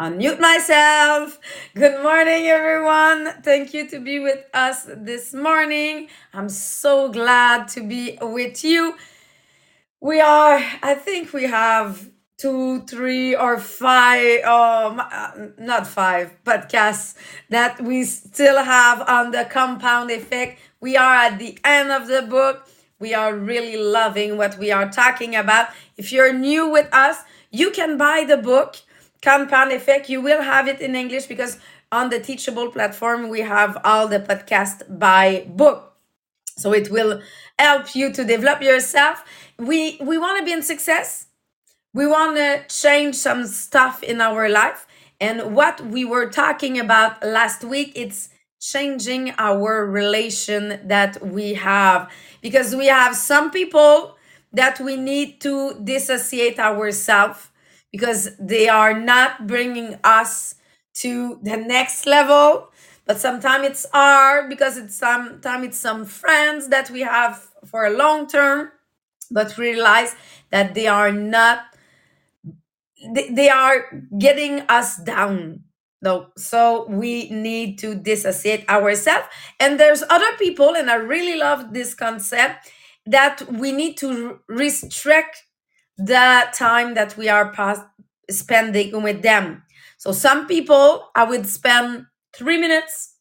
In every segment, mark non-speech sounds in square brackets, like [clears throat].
Unmute myself. Good morning, everyone. Thank you to be with us this morning. I'm so glad to be with you. We are, I think we have two, three, or five, um, uh, not five podcasts that we still have on the compound effect. We are at the end of the book. We are really loving what we are talking about. If you're new with us, you can buy the book, Compound Effect. You will have it in English because on the Teachable platform, we have all the podcast by book. So it will help you to develop yourself. We we want to be in success. We want to change some stuff in our life. And what we were talking about last week, it's changing our relation that we have because we have some people that we need to dissociate ourselves because they are not bringing us to the next level. But sometimes it's hard because it's sometimes it's some friends that we have for a long term but realize that they are not they, they are getting us down. No so we need to dissociate ourselves. And there's other people and i really love this concept that we need to restrict the time that we are past spending with them. So some people i would spend three minutes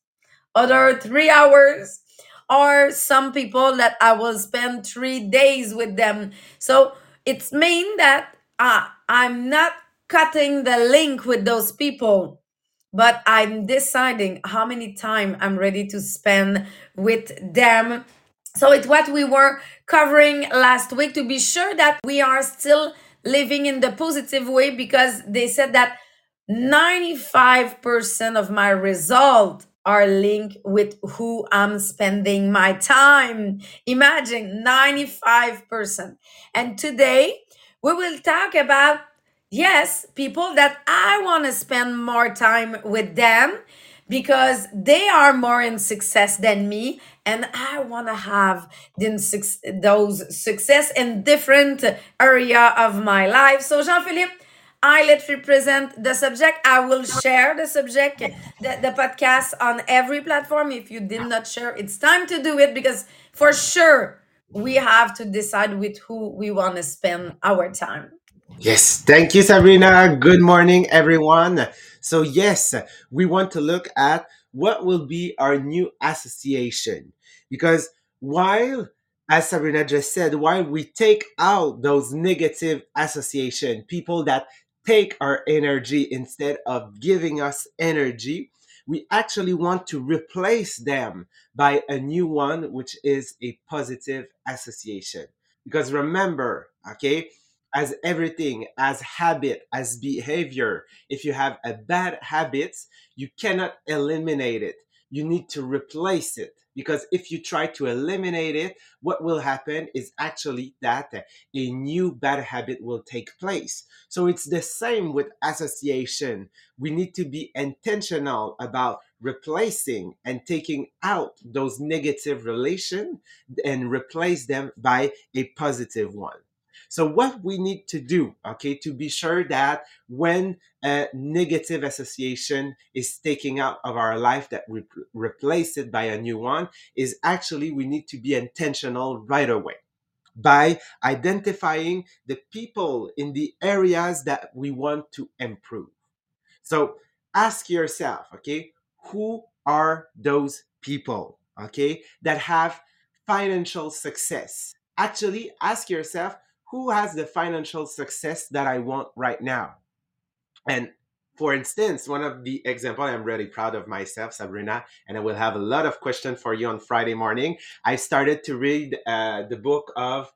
other three hours or some people that i will spend three days with them. So it's mean that uh, i'm not cutting the link with those people but i'm deciding how many time i'm ready to spend with them so it's what we were covering last week to be sure that we are still living in the positive way because they said that 95% of my result are linked with who I'm spending my time. Imagine 95%. And today we will talk about, yes, people that I want to spend more time with them because they are more in success than me and i want to have them those success in different area of my life. So jean-philippe i let represent the subject. I will share the subject the, the podcast on every platform. If you did not share it's time to do it because for sure we have to decide with who we want to spend our time. Yes, thank you, Sabrina. Good morning, everyone. So, yes, we want to look at what will be our new association. Because while, as Sabrina just said, while we take out those negative association, people that take our energy instead of giving us energy, we actually want to replace them by a new one, which is a positive association. Because remember, okay, as everything, as habit, as behavior. If you have a bad habit, you cannot eliminate it. You need to replace it. Because if you try to eliminate it, what will happen is actually that a new bad habit will take place. So it's the same with association. We need to be intentional about replacing and taking out those negative relations and replace them by a positive one. So what we need to do, okay, to be sure that when a negative association is taken out of our life, that we replace it by a new one, is actually we need to be intentional right away by identifying the people in the areas that we want to improve. So ask yourself, okay, who are those people, okay, that have financial success? Actually, ask yourself, who has the financial success that I want right now? And for instance, one of the example, I'm really proud of myself, Sabrina, and I will have a lot of questions for you on Friday morning. I started to read uh, the book of,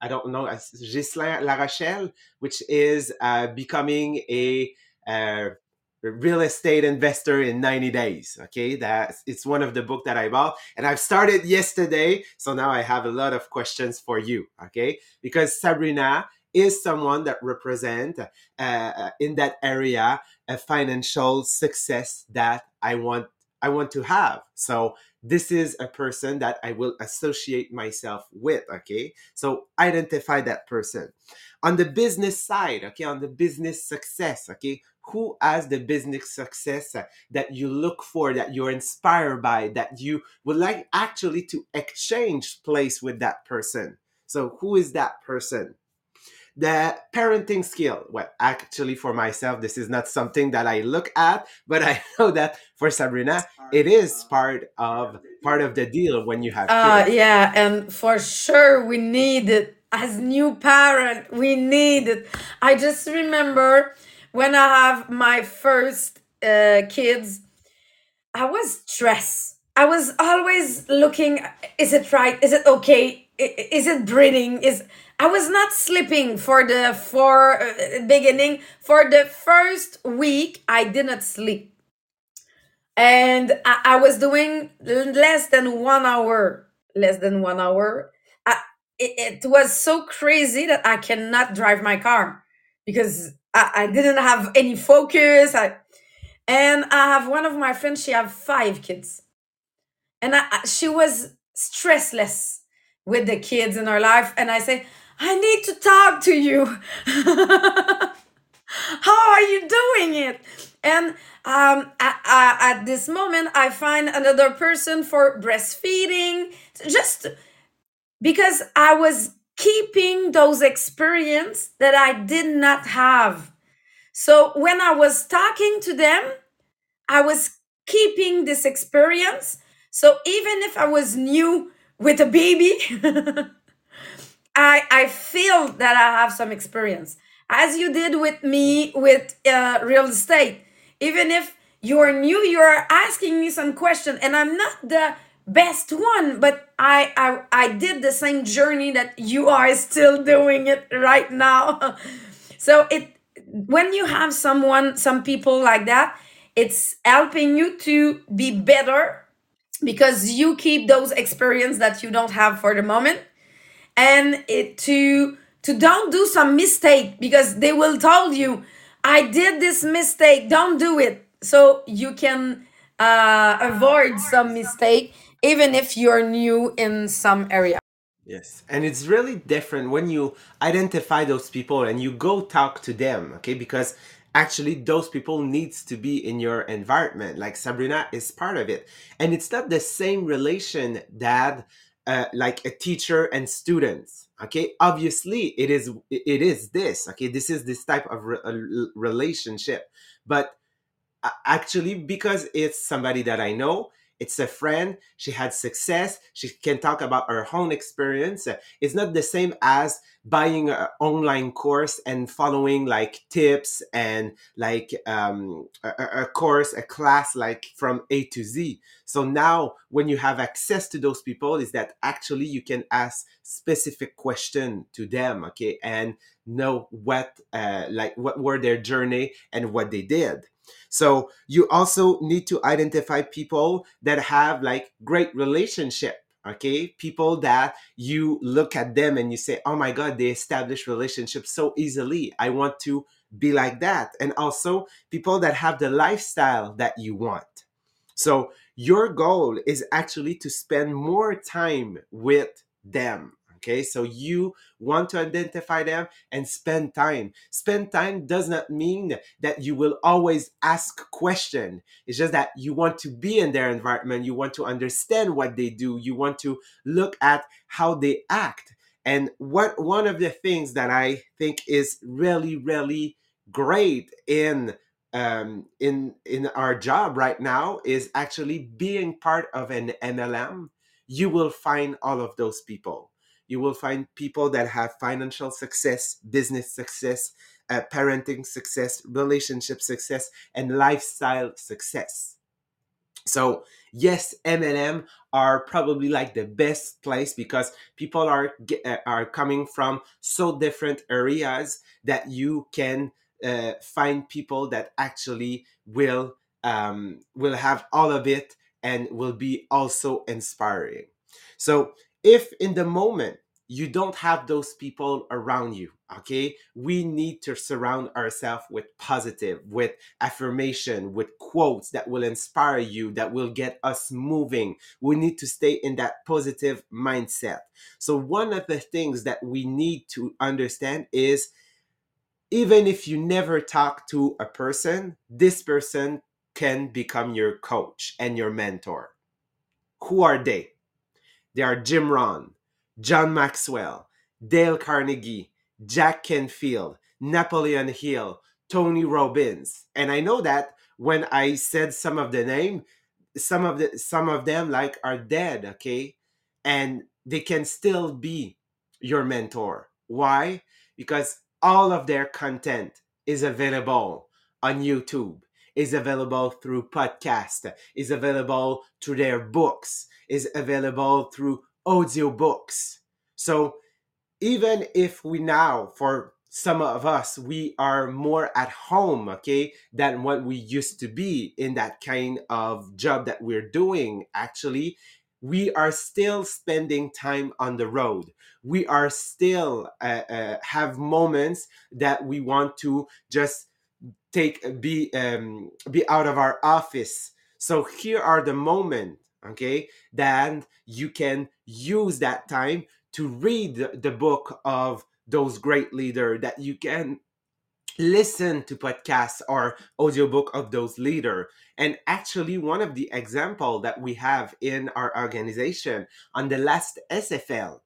I don't know, uh, Ghislain Larochelle, which is uh, becoming a uh, real estate investor in 90 days okay that's it's one of the book that i bought and i've started yesterday so now i have a lot of questions for you okay because sabrina is someone that represent uh, uh, in that area a financial success that i want i want to have so this is a person that I will associate myself with. Okay. So identify that person. On the business side, okay, on the business success, okay, who has the business success that you look for, that you're inspired by, that you would like actually to exchange place with that person? So, who is that person? the parenting skill well actually for myself this is not something that i look at but i [laughs] know that for sabrina it is part of part of the deal when you have Uh, kids yeah, and for sure we need it as new parent. We need it. I just remember when I have my first uh, kids, I was stressed. I was always looking, is it right? Is it okay? Is it breathing? Is I was not sleeping for the for uh, beginning for the first week. I did not sleep, and I, I was doing less than one hour. Less than one hour. It was so crazy that I cannot drive my car because I, I didn't have any focus. I, and I have one of my friends. She have five kids and I, she was stressless with the kids in her life and i say i need to talk to you [laughs] how are you doing it and um, I, I, at this moment i find another person for breastfeeding just because i was keeping those experience that i did not have so when i was talking to them I was keeping this experience. So even if I was new with a baby, [laughs] I I feel that I have some experience, as you did with me with uh, real estate. Even if you're new, you're asking me some question, and I'm not the best one, but I I, I did the same journey that you are still doing it right now. [laughs] so it when you have someone, some people like that, it's helping you to be better because you keep those experience that you don't have for the moment and it to to don't do some mistake because they will tell you i did this mistake don't do it so you can uh, avoid some mistake even if you're new in some area Yes, and it's really different when you identify those people and you go talk to them, okay? Because actually those people needs to be in your environment. Like Sabrina is part of it. And it's not the same relation that uh, like a teacher and students, okay? Obviously it is it is this, okay? This is this type of re- relationship. But actually because it's somebody that I know. It's a friend. She had success. She can talk about her own experience. It's not the same as buying an online course and following like tips and like um, a, a course, a class like from A to Z. So now, when you have access to those people, is that actually you can ask specific question to them, okay, and know what uh, like what were their journey and what they did so you also need to identify people that have like great relationship. Okay, people that you look at them and you say, "Oh my God, they establish relationships so easily. I want to be like that." And also people that have the lifestyle that you want. So your goal is actually to spend more time with them. Okay, so you want to identify them and spend time. Spend time does not mean that you will always ask question. It's just that you want to be in their environment. You want to understand what they do. You want to look at how they act. And what one of the things that I think is really, really great in um, in in our job right now is actually being part of an MLM. You will find all of those people. You will find people that have financial success, business success, uh, parenting success, relationship success, and lifestyle success. So yes, MLM are probably like the best place because people are uh, are coming from so different areas that you can uh, find people that actually will um, will have all of it and will be also inspiring. So if in the moment you don't have those people around you okay we need to surround ourselves with positive with affirmation with quotes that will inspire you that will get us moving. We need to stay in that positive mindset. So one of the things that we need to understand is even if you never talk to a person this person can become your coach and your mentor. Who are they they are jim rohn john maxwell dale carnegie Jack Canfield, Napoleon Hill, Tony Robbins. And I know that when I said some of the name, some of the some of them like are dead, okay? And they can still be your mentor. Why? Because all of their content is available on YouTube, is available through podcast, is available through their books, is available through audiobooks. So even if we now for some of us we are more at home okay than what we used to be in that kind of job that we're doing actually we are still spending time on the road we are still uh, uh, have moments that we want to just take be um, be out of our office. So here are the moment okay that you can use that time to read the book of those great leader that you can listen to podcasts or audiobook of those leader. And actually one of the example that we have in our organization on the last sfl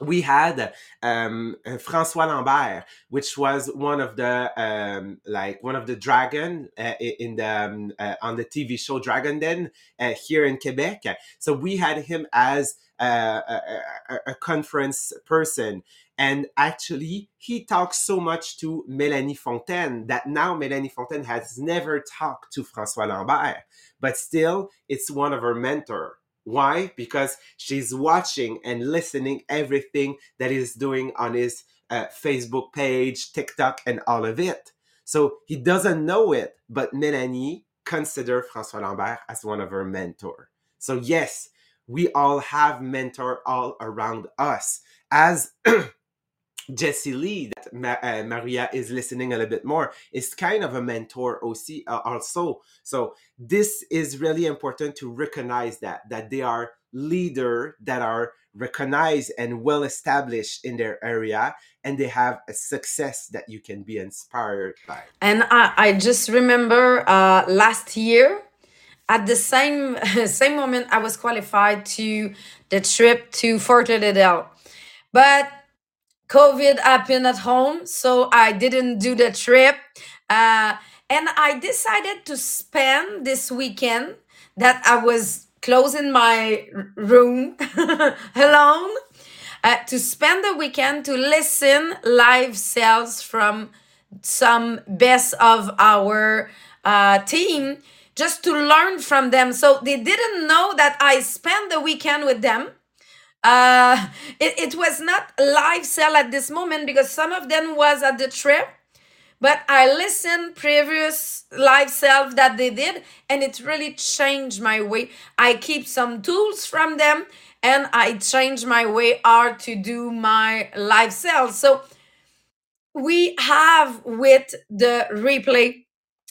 we had um, Francois Lambert, which was one of the um, like one of the dragon uh, in the um, uh, on the TV show Dragon Den uh, here in Quebec. So we had him as a, a, a, conference person. And actually, he talks so much to Melanie Fontaine that now Melanie Fontaine has never talked to Francois Lambert, but still, it's one of her mentor. Why? Because she's watching and listening everything that he's doing on his uh, Facebook page, TikTok, and all of it. So he doesn't know it, but Melanie consider Francois Lambert as one of her mentor. So yes, we all have mentor all around us. As [clears throat] Jesse Lee, that Ma- uh, Maria is listening a little bit more, is kind of a mentor uh, also. So this is really important to recognize that that they are leader that are recognized and well established in their area and they have a success that you can be inspired by and i, I just remember uh, last year at the same [laughs] same moment I was qualified to the trip to Fort Lauderdale. But COVID happened at home, so I didn't do the trip. Uh, and I decided to spend this weekend that I was closing my room [laughs] alone uh, to spend the weekend to listen live sales from some best of our uh, team just to learn from them. So they didn't know that I spent the weekend with them. Uh, it, it was not live sell at this moment because some of them was at the trip, but I listened previous live sell that they did, and it really changed my way. I keep some tools from them, and I changed my way how to do my live sales. So we have with the replay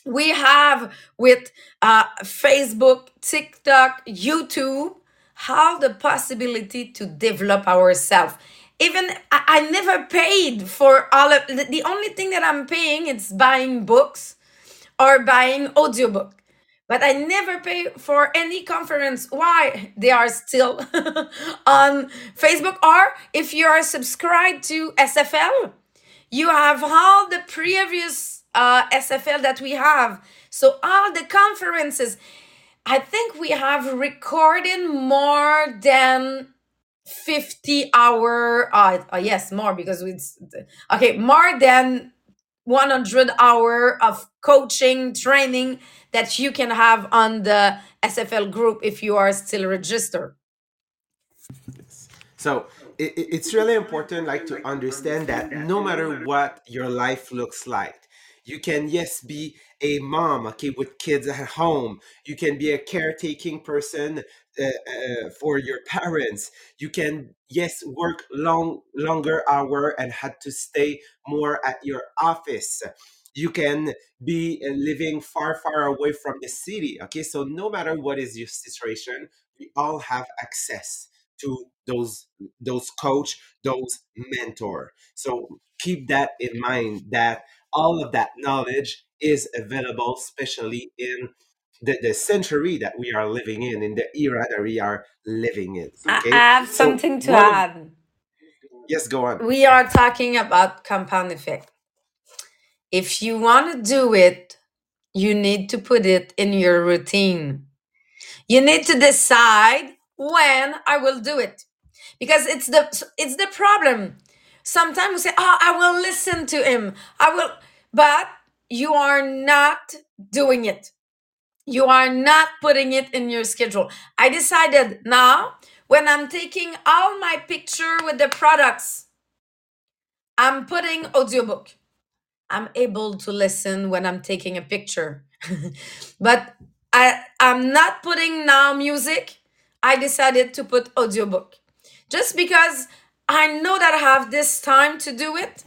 we have with uh, Facebook, TikTok, YouTube, how the possibility to develop ourselves. Even I, I never paid for all of the, the only thing that I'm paying is buying books or buying audiobook. But I never pay for any conference. Why? They are still [laughs] on Facebook. Or if you are subscribed to SFL, you have all the previous uh, SFL that we have. So all the conferences, I think we have recorded more than 50 hour uh, uh yes more because it's okay more than 100 hour of coaching training that you can have on the sfl group if you are still registered. So it, it's really important like to understand that no matter what your life looks like You can, yes, be a mom, okay, with kids at home. You can be a caretaking person uh, uh, for your parents. You can, yes, work long, longer hour and had to stay more at your office. You can be uh, living far, far away from the city. Okay, so no matter what is your situation, we all have access to those those coach, those mentor. So keep that in mind that all of that knowledge is available, especially in the, the century that we are living in, in the era that we are living in. I Okay. have So something to one add. yes, go on. We are talking about compound effect. If you want to do it, you need to put it in your routine. You need to decide when I will do it. Because it's the it's the problem. Sometimes we say, "Oh, I will listen to him. I will," but you are not doing it. You are not putting it in your schedule. I decided now when I'm taking all my picture with the products, I'm putting audiobook. I'm able to listen when I'm taking a picture. [laughs] but I I'm not putting now music. I decided to put audiobook. Just because I know that I have this time to do it.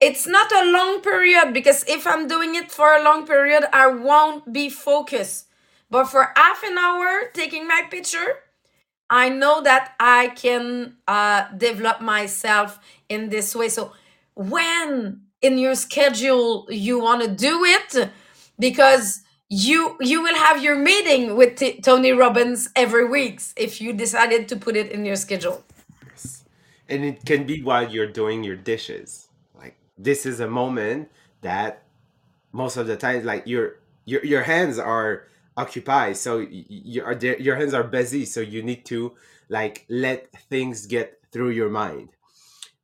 It's not a long period because if I'm doing it for a long period, I won't be focused. But for half an hour taking my picture, I know that I can uh, develop myself in this way. So when in your schedule you want to do it, because you you will have your meeting with T- Tony Robbins every week if you decided to put it in your schedule. And it can be while you're doing your dishes. Like this is a moment that most of the time like your your your hands are occupied. So your uh, your hands are busy. So you need to like let things get through your mind.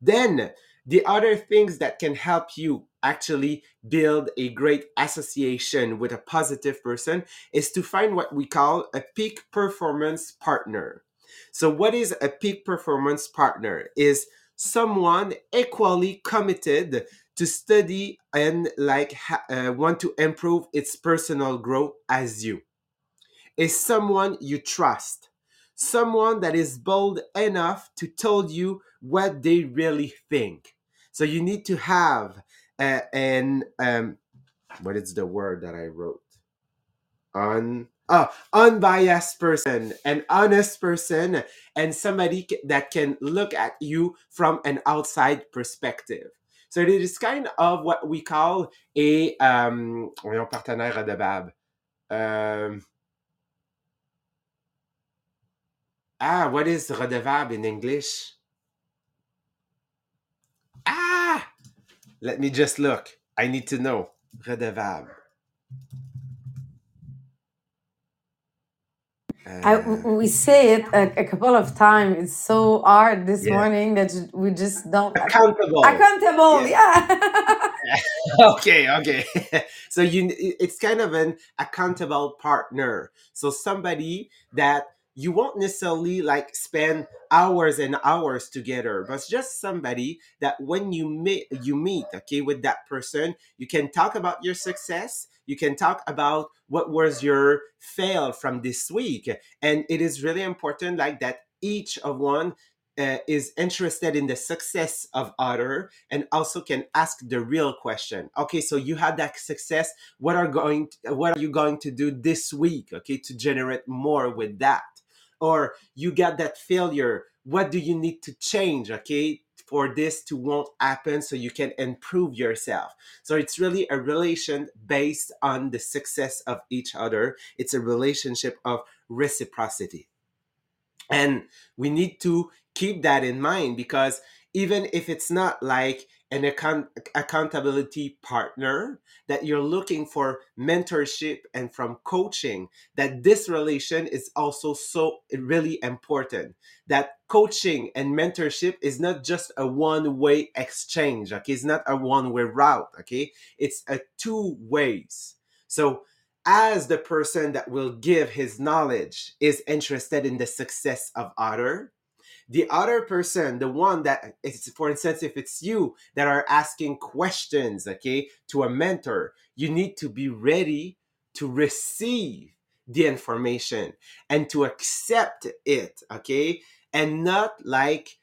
Then the other things that can help you actually build a great association with a positive person is to find what we call a peak performance partner so what is a peak performance partner? Is someone equally committed to study and like uh, want to improve its personal growth as you? Is someone you trust? Someone that is bold enough to tell you what they really think. So you need to have uh, an um what is the word that i wrote? Un oh, unbiased person an honest person and somebody that can look at you from an outside perspective. So it is kind of what we call a um voyons, partenaire redevable um ah what is redevable in english? Ah! Let me just look. I need to know. Redevable I, we say it a, a couple of times. It's so hard this yeah morning that we just don't accountable accountable. yeah Yeah. [laughs] okay okay [laughs] so you it's kind of an accountable partner so somebody that you won't necessarily like spend hours and hours together but just somebody that when you meet you meet okay with that person you can talk about your success you can talk about what was your fail from this week. And it is really important like that each of one uh, is interested in the success of other and also can ask the real question. Okay so you had that success. What are going to, what are you going to do this week okay to generate more with that? Or you got that failure. What do you need to change okay for this to won't happen so you can improve yourself. So it's really a relation based on the success of each other. It's a relationship of reciprocity. And we need to keep that in mind because even if it's not like an account- accountability partner that you're looking for mentorship and from coaching that this relation is also so really important. That coaching and mentorship is not just a one way exchange okay? It's not a one way route okay? It's a two ways. So as the person that will give his knowledge is interested in the success of other the other person the one that is for instance if it's you that are asking questions okay to a mentor you need to be ready to receive the information and to accept it okay and not like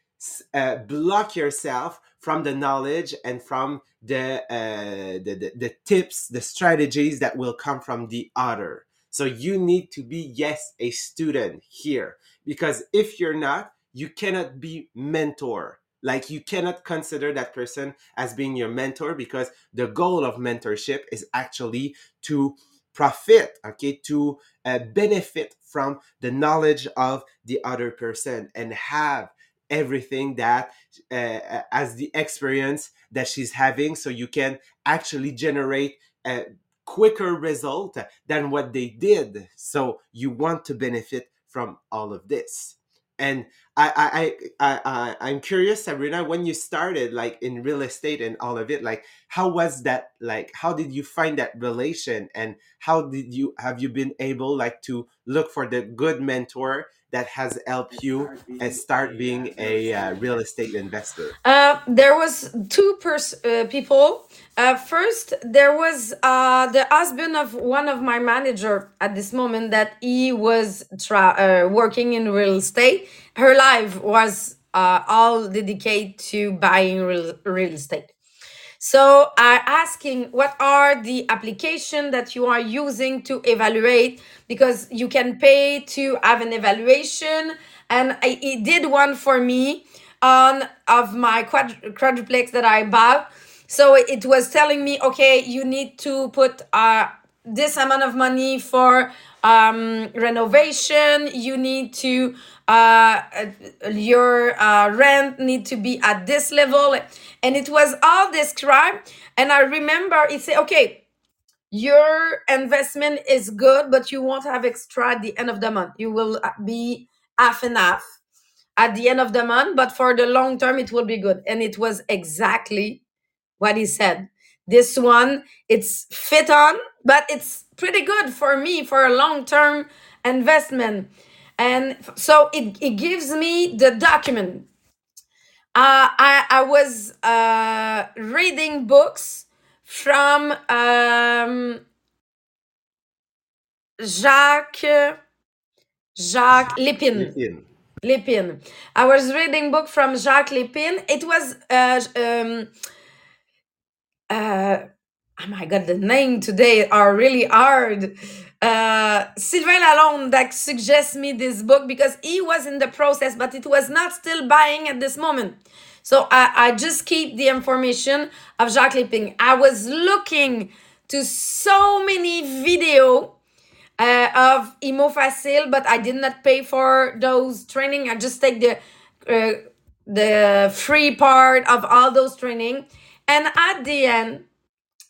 uh, block yourself from the knowledge and from the, uh, the, the the tips the strategies that will come from the other. So you need to be yes a student here because if you're not you cannot be mentor. Like you cannot consider that person as being your mentor because the goal of mentorship is actually to profit okay to uh, benefit from the knowledge of the other person and have everything that uh, as the experience that she's having. So you can actually generate a quicker result than what they did. So you want to benefit from all of this and I, I, I, I, I'm curious, Sabrina, when you started like in real estate and all of it, like how was that? Like, how did you find that relation, and how did you have you been able like to look for the good mentor that has helped you and start being a uh, real estate investor? Uh, there was two pers- uh, people. Uh, first, there was uh, the husband of one of my manager at this moment that he was tra- uh, working in real estate. Her life was uh, all dedicated to buying real, real estate. So I asking what are the application that you are using to evaluate because you can pay to have an evaluation and I, it did one for me on of my quad, quadruplex that I bought. So it was telling me, okay, you need to put uh, this amount of money for um, renovation. You need to uh, your uh, rent need to be at this level, and it was all described. And I remember it said, okay, your investment is good, but you won't have extra at the end of the month. You will uh, be half and half at the end of the month, but for the long term, it will be good. And it was exactly what he said. This one, it's fit on, but it's pretty good for me for a long term investment. And so it, it gives me the document. Uh, I, I was uh, reading books from um, Jacques Jacques Lépine. Lipin. Lépine. I was reading book from Jacques Lépine. It was uh, um, uh, oh my god, the name today are really hard. Uh, Sylvain Lalonde that suggests me this book because he was in the process, but it was not still buying at this moment. So I, I just keep the information of Jacques Lépine. I was looking to so many video uh, of Imo Facile, but I did not pay for those training. I just take the uh, the free part of all those training. And at the end,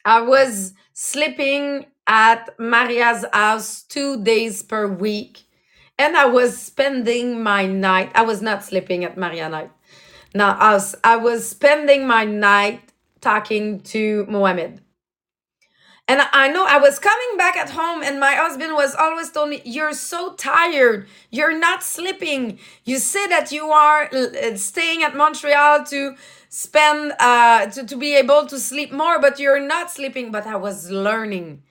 I was sleeping at Maria's house two days per week. And I was spending my night. I was not sleeping at Maria night. Now I was, I was spending my night talking to Mohammed. And I know I was coming back at home, and my husband was always told me, "You're so tired. You're not sleeping. You say that you are uh, staying at Montreal to spend uh, to to be able to sleep more, but you're not sleeping." But I was learning.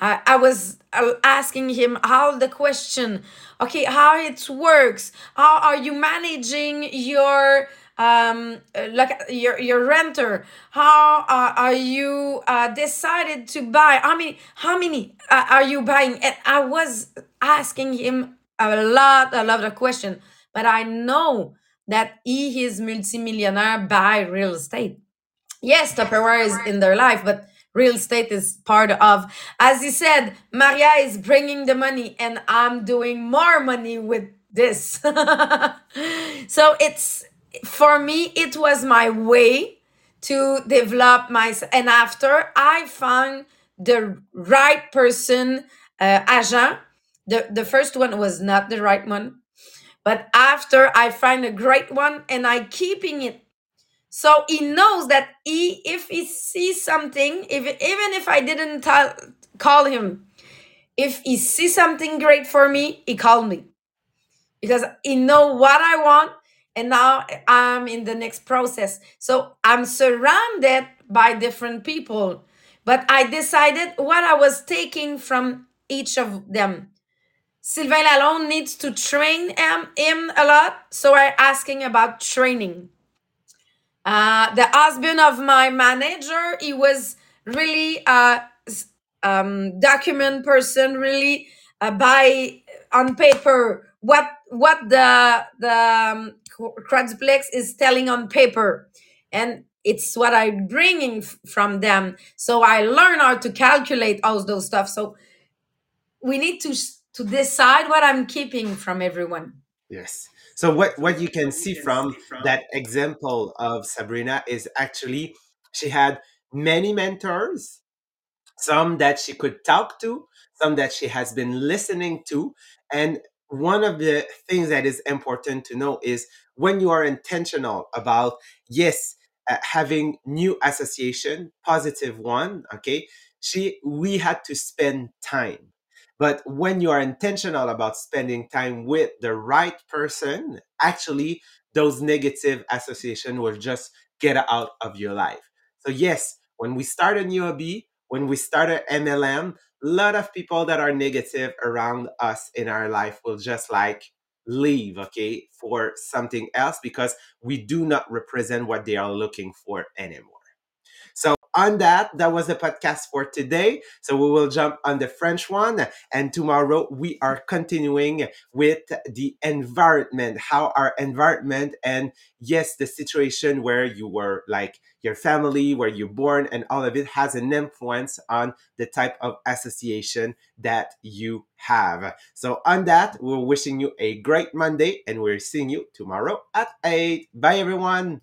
I I was uh, asking him how the question, okay, how it works. How are you managing your um uh, like uh, your your renter how uh, are you uh decided to buy how many how many uh, are you buying and i was asking him a lot a lot of question but i know that he is multimillionaire by real estate. Yes tupperware is in their life but real estate is part of as he said maria is bringing the money and i'm doing more money with this. [laughs] So it's for me it was my way to develop myself and after i found the right person uh, agent the, the first one was not the right one but after i find a great one and i keeping it so he knows that he if he sees something if even if i didn't call him if he sees something great for me he called me because he know what i want and now I'm in the next process. So I'm surrounded by different people, but I decided what I was taking from each of them. Sylvain Lalonde needs to train him, him a lot, so I'm asking about training. Uh, the husband of my manager, he was really a um, document person, really uh, by on paper what what the the um, is telling on paper, and it's what I'm bringing from them. So I learn how to calculate all those stuff. So we need to to decide what I'm keeping from everyone. Yes. So what what you can see from that example of Sabrina is actually she had many mentors, some that she could talk to, some that she has been listening to, and one of the things that is important to know is when you are intentional about yes uh, having new association positive one okay she we had to spend time but when you are intentional about spending time with the right person, actually, those negative associations will just get out of your life. So, yes, when we start a new hobby, when we start an MLM, a lot of people that are negative around us in our life will just like leave, okay, for something else because we do not represent what they are looking for anymore. On that, that was the podcast for today. So we will jump on the French one. And tomorrow we are continuing with the environment, how our environment and yes, the situation where you were like your family, where you're born, and all of it has an influence on the type of association that you have. So on that, we're wishing you a great Monday and we're seeing you tomorrow at 8. Bye everyone.